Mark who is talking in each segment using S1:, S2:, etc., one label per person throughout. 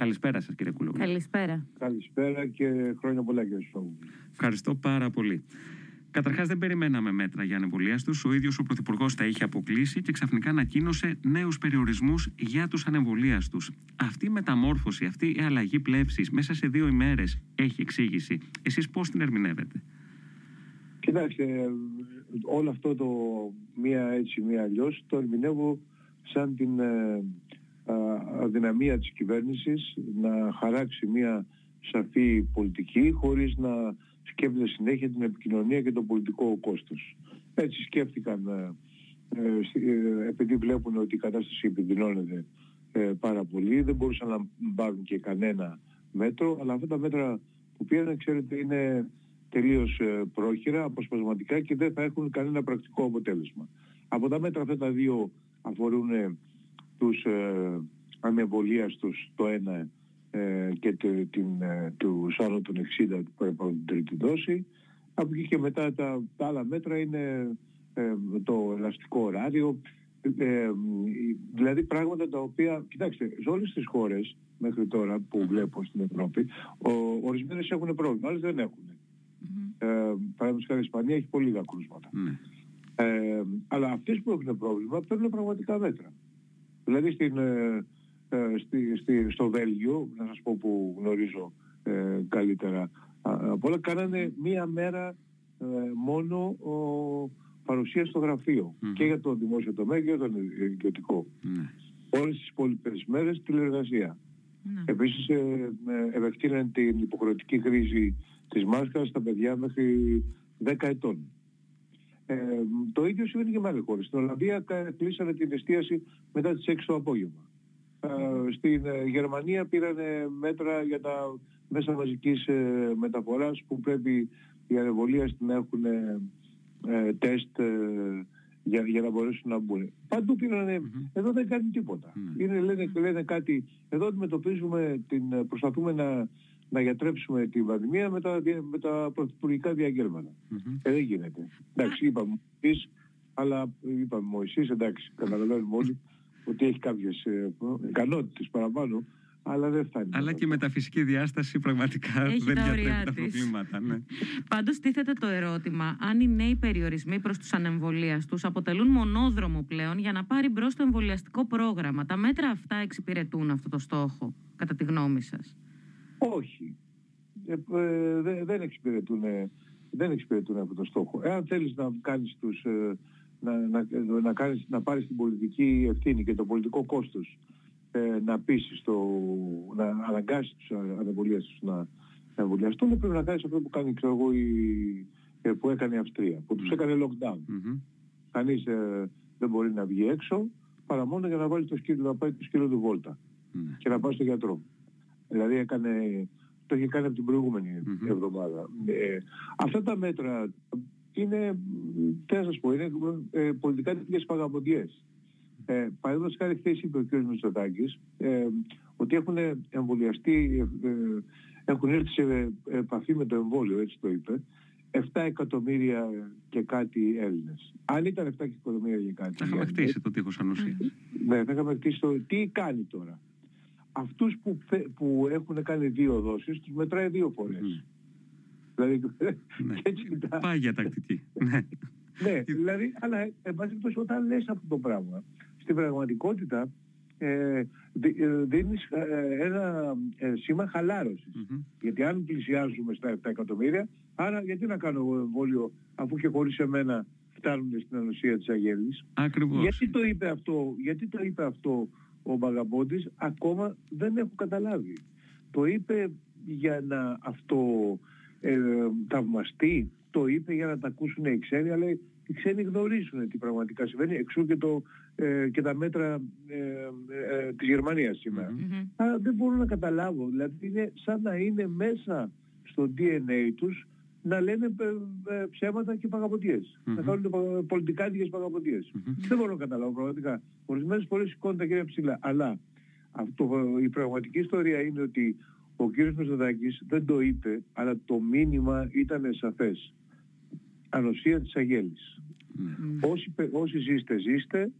S1: Καλησπέρα σας, κύριε Κούλογλου.
S2: Καλησπέρα.
S3: Καλησπέρα και χρόνια πολλά, κύριε Σόγου.
S1: Ευχαριστώ πάρα πολύ. Καταρχάς, δεν περιμέναμε μέτρα για ανεμβολίαστου. Ο ίδιος ο Πρωθυπουργός τα είχε αποκλείσει και ξαφνικά ανακοίνωσε νέους περιορισμούς για τους ανεμβολίαστου. Αυτή η μεταμόρφωση, αυτή η αλλαγή πλεύσης μέσα σε δύο ημέρες έχει εξήγηση. Εσείς πώς την ερμηνεύετε;
S3: Κοιτάξτε, όλο αυτό το μία έτσι, μία αλλιώς το ερμηνεύω σαν την ε, αδυναμία της κυβέρνησης να χαράξει μία σαφή πολιτική χωρίς να σκέφτεται συνέχεια την επικοινωνία και το πολιτικό κόστος. Έτσι σκέφτηκαν ε, ε, επειδή βλέπουν ότι η κατάσταση επιδεινώνεται ε, πάρα πολύ, δεν μπορούσαν να πάρουν και κανένα μέτρο, αλλά αυτά τα μέτρα που πήραν, ξέρετε, είναι τελείως πρόχειρα, αποσπασματικά και δεν θα έχουν κανένα πρακτικό αποτέλεσμα. Από τα μέτρα αυτά τα δύο αφορούν τους ε, ανεμβολίαστους το ένα ε, και το, την, ε, τους άνω των 60 που έπρεπε την τρίτη δόση. Από εκεί και μετά τα, τα άλλα μέτρα είναι ε, το ελαστικό ωράριο, ε, δηλαδή πράγματα τα οποία, κοιτάξτε, σε όλες τις χώρες μέχρι τώρα που βλέπω στην Ευρώπη, ο, ορισμένες έχουν πρόβλημα, άλλες δεν έχουν. Mm-hmm. Ε, Παραδείγματος χάρη η Ισπανία έχει πολύ λίγα κρούσματα. Mm. Ε, αλλά αυτές που έχουν πρόβλημα παίρνουν πραγματικά μέτρα. Δηλαδή στην, ε, ε, στη, στη, στο Βέλγιο, να σας πω που γνωρίζω ε, καλύτερα από όλα, κάνανε μία μέρα ε, μόνο ο, παρουσία στο γραφείο και για το δημόσιο τομέα και για τον ιδιωτικό. Mm. Όλες τις υπόλοιπες μέρες τηλεργασία. Mm. Επίσης ε, ευεκτείναν την υποχρεωτική χρήση της μάσκας στα παιδιά μέχρι 10 ετών. Ε, το ίδιο συμβαίνει και με άλλες χώρες. Στην Ολλανδία κλείσανε την εστίαση μετά τις 6 το απόγευμα. Ε, στην ε, Γερμανία πήραν μέτρα για τα μέσα μαζικής ε, μεταφοράς που πρέπει οι ανεβολίες να έχουν τεστ για, για να μπορέσουν να μπουν. Παντού πήρανε, εδώ δεν κάνει τίποτα. Είναι, λένε, λένε κάτι, εδώ αντιμετωπίζουμε, την, προσπαθούμε να, να γιατρέψουμε την πανδημία με τα, με τα πρωθυπουργικά διαγγέλματα. Ε, δεν γίνεται. Εντάξει, είπαμε αλλά είπαμε Μωυσής, εντάξει, καταλαβαίνουμε όλοι ότι έχει κάποιες ε, ικανότητες παραπάνω, αλλά δεν φτάνει.
S1: Αλλά και η μεταφυσική διάσταση πραγματικά
S2: έχει
S1: δεν
S2: διατρέπει
S1: τα προβλήματα. Ναι.
S2: Πάντως τίθεται το ερώτημα αν οι νέοι περιορισμοί προς τους ανεμβολίαστους αποτελούν μονόδρομο πλέον για να πάρει μπρος το εμβολιαστικό πρόγραμμα. Τα μέτρα αυτά εξυπηρετούν αυτό το στόχο, κατά τη γνώμη σας;
S3: Όχι. Ε, ε, δεν, εξυπηρετούν, δεν εξυπηρετούν αυτό το στόχο. Εάν θέλεις να κάνεις τους... Ε, να, να, να, κάνεις, να πάρεις την πολιτική ευθύνη και το πολιτικό κόστος ε, να πείσεις το, να αναγκάσεις τους ανεμβολίαστους να, να εμβολιαστούν πρέπει να κάνεις αυτό που κάνει ξέρω εγώ η, ε, που έκανε η Αυστρία που τους ναι. έκανε lockdown mm-hmm. κανείς ε, δεν μπορεί να βγει έξω παρά μόνο για να βάλεις το σκύλο να πάει το σκύλο του βόλτα mm-hmm. και να πάει στο γιατρό δηλαδή έκανε το είχε κάνει από την προηγούμενη mm-hmm. εβδομάδα ε, αυτά τα μέτρα είναι, τι να σας πω, είναι ε, πολιτικά τέτοιες παγαποντιές. Ε, Παραδείγματος χάρη χθες είπε ο κ. Μητσοτάκης ε, ότι έχουν εμβολιαστεί, ε, ε, έχουν έρθει σε επαφή με το εμβόλιο, έτσι το είπε, 7 εκατομμύρια και κάτι Έλληνες. Αν ήταν 7 εκατομμύρια και κάτι...
S1: Θα είχαμε χτίσει το τείχος ανοσίας.
S3: Ναι, θα είχαμε χτίσει το... Τι κάνει τώρα; Αυτούς που, που έχουν κάνει δύο δόσεις τους μετράει δύο φορές.
S1: Δηλαδή, ναι. έτσι Πάει για τακτική. ναι.
S3: ναι, δηλαδή, αλλά εν πάση όταν λες αυτό το πράγμα, στην πραγματικότητα ε, ε δίνεις ε, ένα ε, σήμα Γιατί αν πλησιάζουμε στα 7 εκατομμύρια, άρα γιατί να κάνω εγώ εμβόλιο αφού και χωρίς εμένα φτάνουν στην ανοσία της Αγέλης;
S1: Ακριβώς.
S3: Γιατί το είπε αυτό, γιατί το είπε αυτό ο Μπαγαμπόντης, ακόμα δεν έχω καταλάβει. Το είπε για να αυτό ε, θαυμαστεί, το είπε για να τα ακούσουν οι ξένοι, αλλά οι ξένοι γνωρίζουν τι πραγματικά συμβαίνει, εξού και, το, ε, και τα μέτρα ε, ε, της Γερμανίας σήμερα. Αλλά δεν μπορώ να καταλάβω, δηλαδή είναι σαν να είναι μέσα στο DNA τους να λένε ε, ψέματα και παγαποτιες Να κάνουν πολιτικά δικές παγαποτιες Δεν μπορώ να καταλάβω πραγματικά. Ορισμένες φορές σηκώνουν τα χέρια ψηλά. Αλλά αυτό, η πραγματική ιστορία είναι ότι ο κύριος Μεσοδάκης δεν το είπε, αλλά το μήνυμα ήταν σαφές. Ανοσία της Αγέλης. Mm. Όσοι, όσοι ζήστε, ζήστε.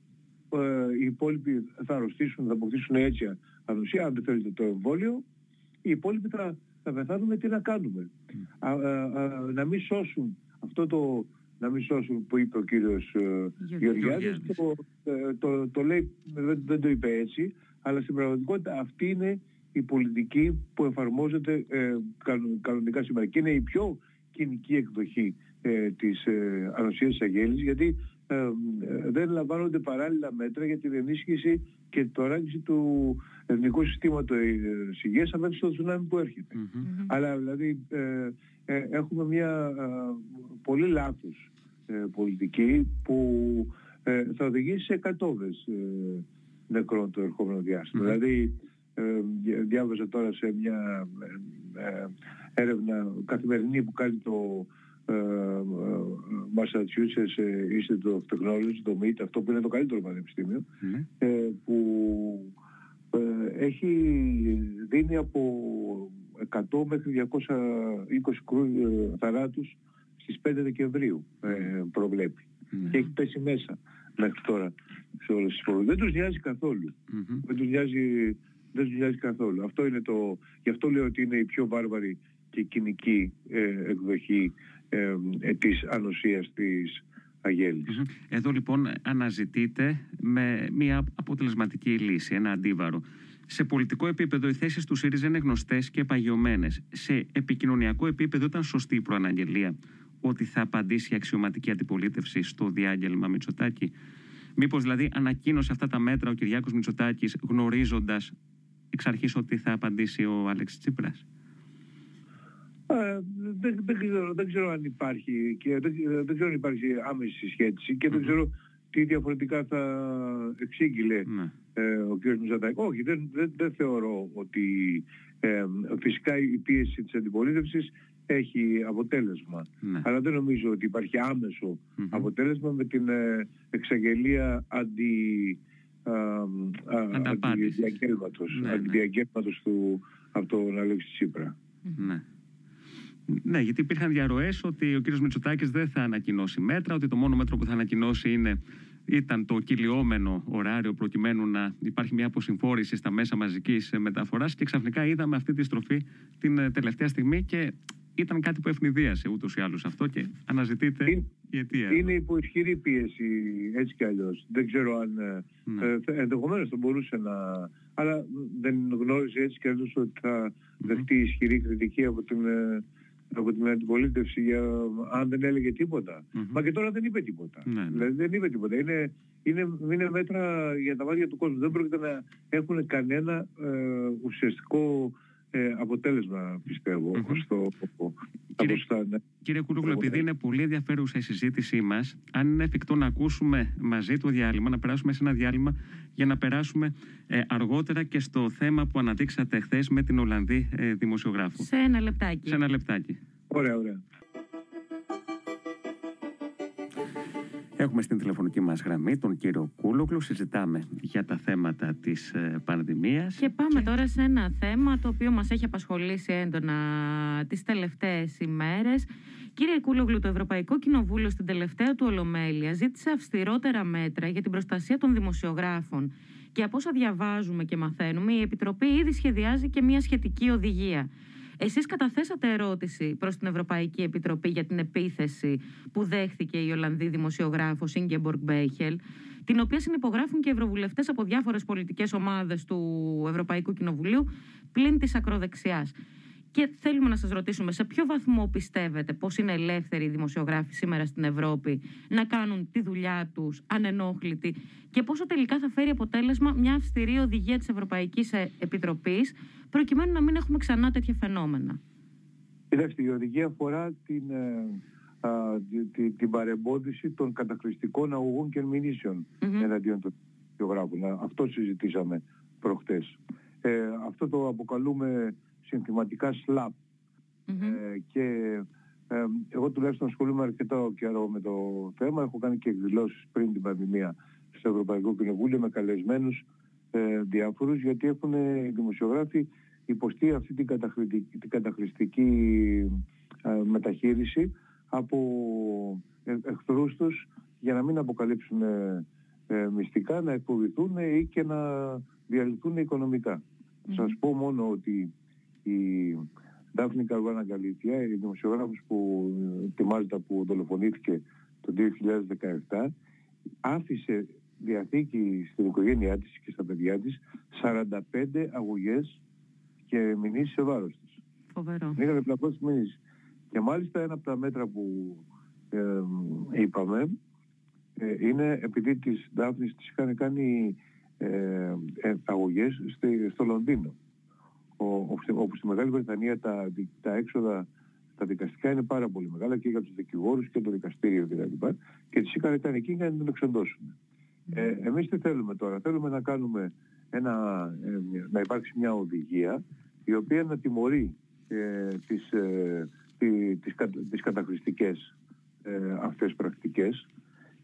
S3: Ε, οι υπόλοιποι θα αρρωστήσουν, θα αποκτήσουν έτσι ανοσία, αν δεν θέλετε το εμβόλιο, οι υπόλοιποι θα, θα πεθάνουμε τι να κάνουμε; Α, να μην σώσουν αυτό το να μην σώσουν που είπε ο κύριος ε, Γεωργιάδης, το, ε, το, το, λέει, δεν, δεν το είπε έτσι, αλλά στην πραγματικότητα αυτή είναι η πολιτική που εφαρμόζεται ε, κανονικά σήμερα και είναι η πιο κοινική εκδοχή ε, της ε, ανοσίας της γιατί ε, δεν λαμβάνονται παράλληλα μέτρα για την ενίσχυση και την οράγκηση του εθνικού συστήματος υγείας απέναντι στο τσουνάμι που ερχεται Αλλά δηλαδή έχουμε μια πολύ λάθος πολιτική που θα οδηγήσει σε εκατόβες νεκρών το ερχόμενο Δηλαδή διάβαζα τώρα σε μια έρευνα καθημερινή που κάνει το Massachusetts Institute of Technology, το MIT, αυτό που είναι το καλύτερο πανεπιστήμιο, ναι. ε, που ε, έχει δίνει από 100 μέχρι 220 ε, θανάτους στις 5 Δεκεμβρίου προβλέπει. Ναι. Και έχει πέσει μέσα μέχρι τώρα σε όλες τις φορές. Δεν τους νοιάζει καθόλου. Δεν τους νοιάζει, δεν τους νοιάζει καθόλου. Αυτό είναι το... Γι' αυτό λέω ότι είναι η πιο βάρβαρη και κοινική εκδοχή ε, ε, της ανοσίας της αγελης
S1: Εδώ λοιπόν αναζητείτε με μια αποτελεσματική λύση, ένα αντίβαρο. Σε πολιτικό επίπεδο οι θέσεις του ΣΥΡΙΖΑ είναι γνωστές και παγιωμένες. Σε επικοινωνιακό επίπεδο ήταν σωστή η προαναγγελία ότι θα απαντήσει η αξιωματική αντιπολίτευση στο διάγγελμα Μητσοτάκη. Μήπως δηλαδή ανακοίνωσε αυτά τα μέτρα ο Κυριάκος Μητσοτάκης γνωρίζοντας εξ αρχής ότι θα απαντήσει ο Άλεξ Τσίπρας;
S3: Ε, δεν, δεν, ξέρω, δεν ξέρω αν υπάρχει και δεν, δεν ξέρω αν υπάρχει άμεση σχέση και δεν ξέρω τι διαφορετικά θα εξήγηλε ναι. ε, ο κ. Μητσοτάκη. Όχι, δεν, δεν, δεν θεωρώ ότι ε, φυσικά η πίεση της αντιπολίτευσης έχει αποτέλεσμα. Ναι. Αλλά δεν νομίζω ότι υπάρχει αποτέλεσμα με την ε, εξαγγελία αντι, αντιδιαγγέλματος, ναι, ναι. του από τον Αλέξη Τσίπρα.
S1: Ναι. Ναι, γιατί υπήρχαν διαρροές ότι ο κ. Μητσοτάκης δεν θα ανακοινώσει μέτρα, ότι το μόνο μέτρο που θα ανακοινώσει είναι, ήταν το κυλιόμενο ωράριο προκειμένου να υπάρχει μια αποσυμφόρηση στα μέσα μαζικής μεταφοράς. Και ξαφνικά είδαμε αυτή τη στροφή την ε, τελευταία στιγμή και ήταν κάτι που ευνηδίασε ούτως ή άλλως αυτό και αναζητείται είναι, η αιτία.
S3: Είναι υπό ισχυρή πίεση έτσι κι αλλιώς. Δεν ξέρω αν. Ε, ναι. Ε, ενδεχομένως θα μπορούσε να. Αλλά δεν γνώριζε έτσι κι αλλιώς ότι θα δεχτεί ισχυρή κριτική από την από την αντιπολίτευση για, αν δεν έλεγε Μα και τώρα δεν είπε τίποτα. Ναι, ναι. Δηλαδή δεν είπε τίποτα. Είναι, είναι, είναι μέτρα για τα μάτια του κόσμου. Δεν πρόκειται να έχουν κανένα ε, ουσιαστικό ε, αποτέλεσμα, πιστεύω, mm-hmm. στο,
S1: Κύριε, ναι. κύριε Κούλογλου, επειδή είναι πολύ ενδιαφέρουσα η συζήτησή μας, αν είναι εφικτό να ακούσουμε μαζί το διάλειμμα, να περάσουμε σε ένα διάλειμμα για να περάσουμε ε, αργότερα και στο θέμα που αναδείξατε χθες με την Ολλανδή ε, δημοσιογράφο.
S2: Σε ένα λεπτάκι.
S1: Σε ένα λεπτάκι.
S3: Ωραία, ωραία.
S1: Έχουμε στην τηλεφωνική μας γραμμή τον κύριο Κούλογλου. Συζητάμε για τα θέματα της ε, πανδημίας.
S2: Και πάμε τώρα σε ένα θέμα το οποίο μας έχει απασχολήσει έντονα τις τελευταίες ημέρες. Κύριε Κούλογλου, το Ευρωπαϊκό Κοινοβούλιο στην τελευταία του Ολομέλεια ζήτησε αυστηρότερα μέτρα για την προστασία των δημοσιογράφων. Και από όσα διαβάζουμε και μαθαίνουμε, η Επιτροπή ήδη σχεδιάζει και μια σχετική οδηγία. Εσείς καταθέσατε ερώτηση προς την Ευρωπαϊκή Επιτροπή για την επίθεση που δέχθηκε η Ολλανδή δημοσιογράφος Ingeborg Μπέιχελ, την οποία συνυπογράφουν και ευρωβουλευτές από διάφορες πολιτικές ομάδες του Ευρωπαϊκού Κοινοβουλίου, πλην της ακροδεξιάς. Και θέλουμε να σας ρωτήσουμε σε ποιο βαθμό πιστεύετε πως είναι ελεύθεροι οι δημοσιογράφοι σήμερα στην Ευρώπη να κάνουν τη δουλειά τους ανενόχλητοι και πόσο τελικά θα φέρει αποτέλεσμα μια αυστηρή οδηγία της Ευρωπαϊκής Επιτροπής προκειμένου να μην έχουμε ξανά τέτοια φαινόμενα;
S3: Κοιτάξτε, η οδηγία αφορά την, ε, α, την, την παρεμπόδιση των καταχρηστικών αγωγών και ερμηνήσεων mm-hmm. εναντίον των δημοσιογράφων. Αυτό συζητήσαμε προχτές. Ε, αυτό το αποκαλούμε συνθηματικά SLAP. Ε, και ε, εγώ τουλάχιστον ασχολούμαι αρκετά καιρό με το θέμα. Έχω κάνει και εκδηλώσεις πριν την πανδημία στο Ευρωπαϊκό Κοινοβούλιο με καλεσμένους ε, διάφορους γιατί έχουν οι δημοσιογράφοι υποστεί αυτή την καταχρηστική, την καταχρηστική ε, μεταχείριση από ε, εχθρούς τους για να μην αποκαλύψουν ε, μυστικά, να εκφοβηθούν ή και να διαλυθούν οικονομικά. Σας πω μόνο ότι η Δάφνη Καρουάνα Γκαλίτια, η δημοσιογράφος που τη Μάλτα που δολοφονήθηκε το 2017, άφησε διαθήκη στην οικογένειά της και στα παιδιά της 45 αγωγές και μηνύσεις σε βάρος της.
S2: Φοβερό.
S3: Είχαν 700 μηνύσεις. Και μάλιστα ένα από τα μέτρα που ε, είπαμε ε, είναι επειδή τις Δάφνης τις είχαν κάνει ε, ε, αγωγές στο Λονδίνο. Ο, όπου στη Μεγάλη Βρετανία τα, τα έξοδα τα δικαστικά είναι πάρα πολύ μεγάλα και για τους δικηγόρους και το δικαστήριο κτλ. Και τις είχαν κάνει εκεί για να την εξοντώσουν. Ε, εμείς τι θέλουμε τώρα; Θέλουμε να κάνουμε ένα, ε, να υπάρξει μια οδηγία η οποία να τιμωρεί ε, τις, ε, τις, τις καταχρηστικές ε, αυτές πρακτικές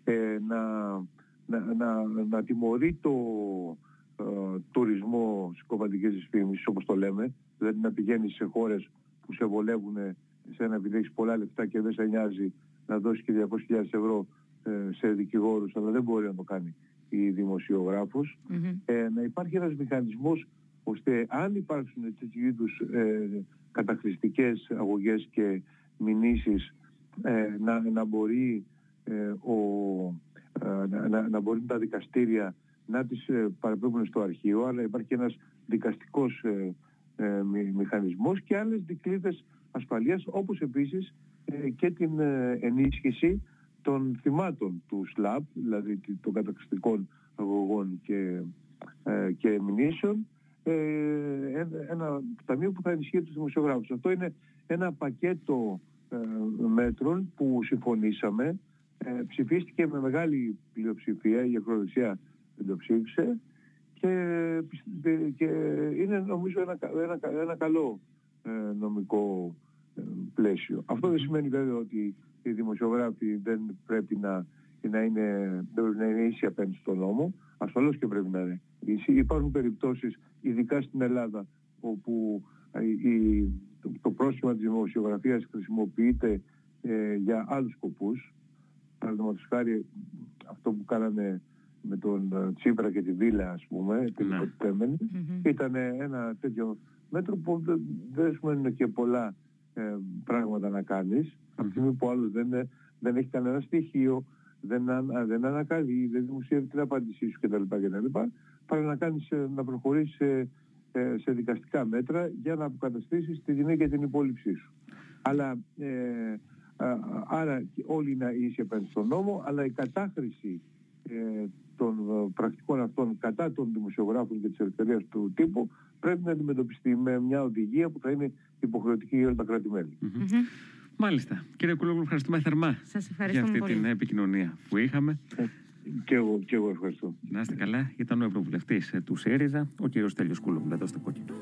S3: ε, να, να, να, να τιμωρεί το ε, τουρισμό σκοπαντικής δυσφήμισης όπως το λέμε. Δηλαδή να πηγαίνει σε χώρες που σε βολεύουν σε ένα επειδή έχεις πολλά λεφτά και δεν σε νοιάζει να δώσεις και 200.000 ευρώ ε, σε δικηγόρους αλλά δεν μπορεί να το κάνει η δημοσιογράφος. Ε, να υπάρχει ένας μηχανισμός ώστε αν υπάρξουν τέτοιου είδους ε, καταχρηστικές αγωγές και μηνύσεις ε, να, να μπορεί ε, ο, ε, να, να μπορεί τα δικαστήρια να τις ε, παραπέμπουν στο αρχείο, αλλά υπάρχει ένας δικαστικός μηχανισμός και άλλες δικλείδες ασφαλείας, όπως επίσης και την ενίσχυση των θυμάτων του ΣΛΑΠ, δηλαδή των καταξιστικών αγωγών και, και μηνύσεων, ένα ταμείο που θα ενισχύει τους δημοσιογράφους. Αυτό είναι ένα πακέτο μέτρων που συμφωνήσαμε ε, ψηφίστηκε με μεγάλη πλειοψηφία, η Ακροδεξιά δεν το ψήφισε και, και είναι νομίζω ένα, ένα, ένα καλό ε, νομικό ε, πλαίσιο. Αυτό δεν σημαίνει βέβαια ότι οι δημοσιογράφοι δεν πρέπει να, να είναι, δεν να είναι ίσοι απέναντι στον νόμο. Ασφαλώς και πρέπει να είναι ίσοι. Υπάρχουν περιπτώσεις, ειδικά στην Ελλάδα, όπου η, το, το πρόσχημα της δημοσιογραφίας χρησιμοποιείται ε, για άλλους σκοπούς παραδείγματος χάρη αυτό που κάνανε με τον ε, Τσίπρα και τη Βίλα ας πούμε, την ναι. υποτιμενη ήταν ένα τέτοιο μέτρο που δεν σημαίνει και πολλά ε, πράγματα να κάνεις mm-hmm. από τη στιγμή που άλλος δεν, δεν έχει κανένα στοιχείο, δεν, δεν ανακαλεί, δεν δημοσιεύει την απάντησή σου κτλ. κτλ παρά να, κάνεις, ε, να προχωρήσεις σε, σε δικαστικά μέτρα για να αποκαταστήσεις τη γυναίκα και την υπόλοιψή σου. Αλλά ε, Άρα όλοι είναι ίσοι απέναντι στον νόμο, αλλά η κατάχρηση ε, των ε, πρακτικών αυτών κατά των δημοσιογράφων και της ελευθερίας του τύπου πρέπει να αντιμετωπιστεί με μια οδηγία που θα είναι υποχρεωτική για όλα τα κράτη-μέλη.
S1: Μάλιστα. Κύριε Κουλόγλου, ευχαριστούμε θερμά για αυτή την επικοινωνία που είχαμε.
S3: Ε, και, εγώ, και εγώ ευχαριστώ.
S1: Να είστε καλά. Ήταν ο Ευρωβουλευτής του ΣΥΡΙΖΑ, ο κύριος Τέλειος Κούλογλου, εδώ στο κόκκινο.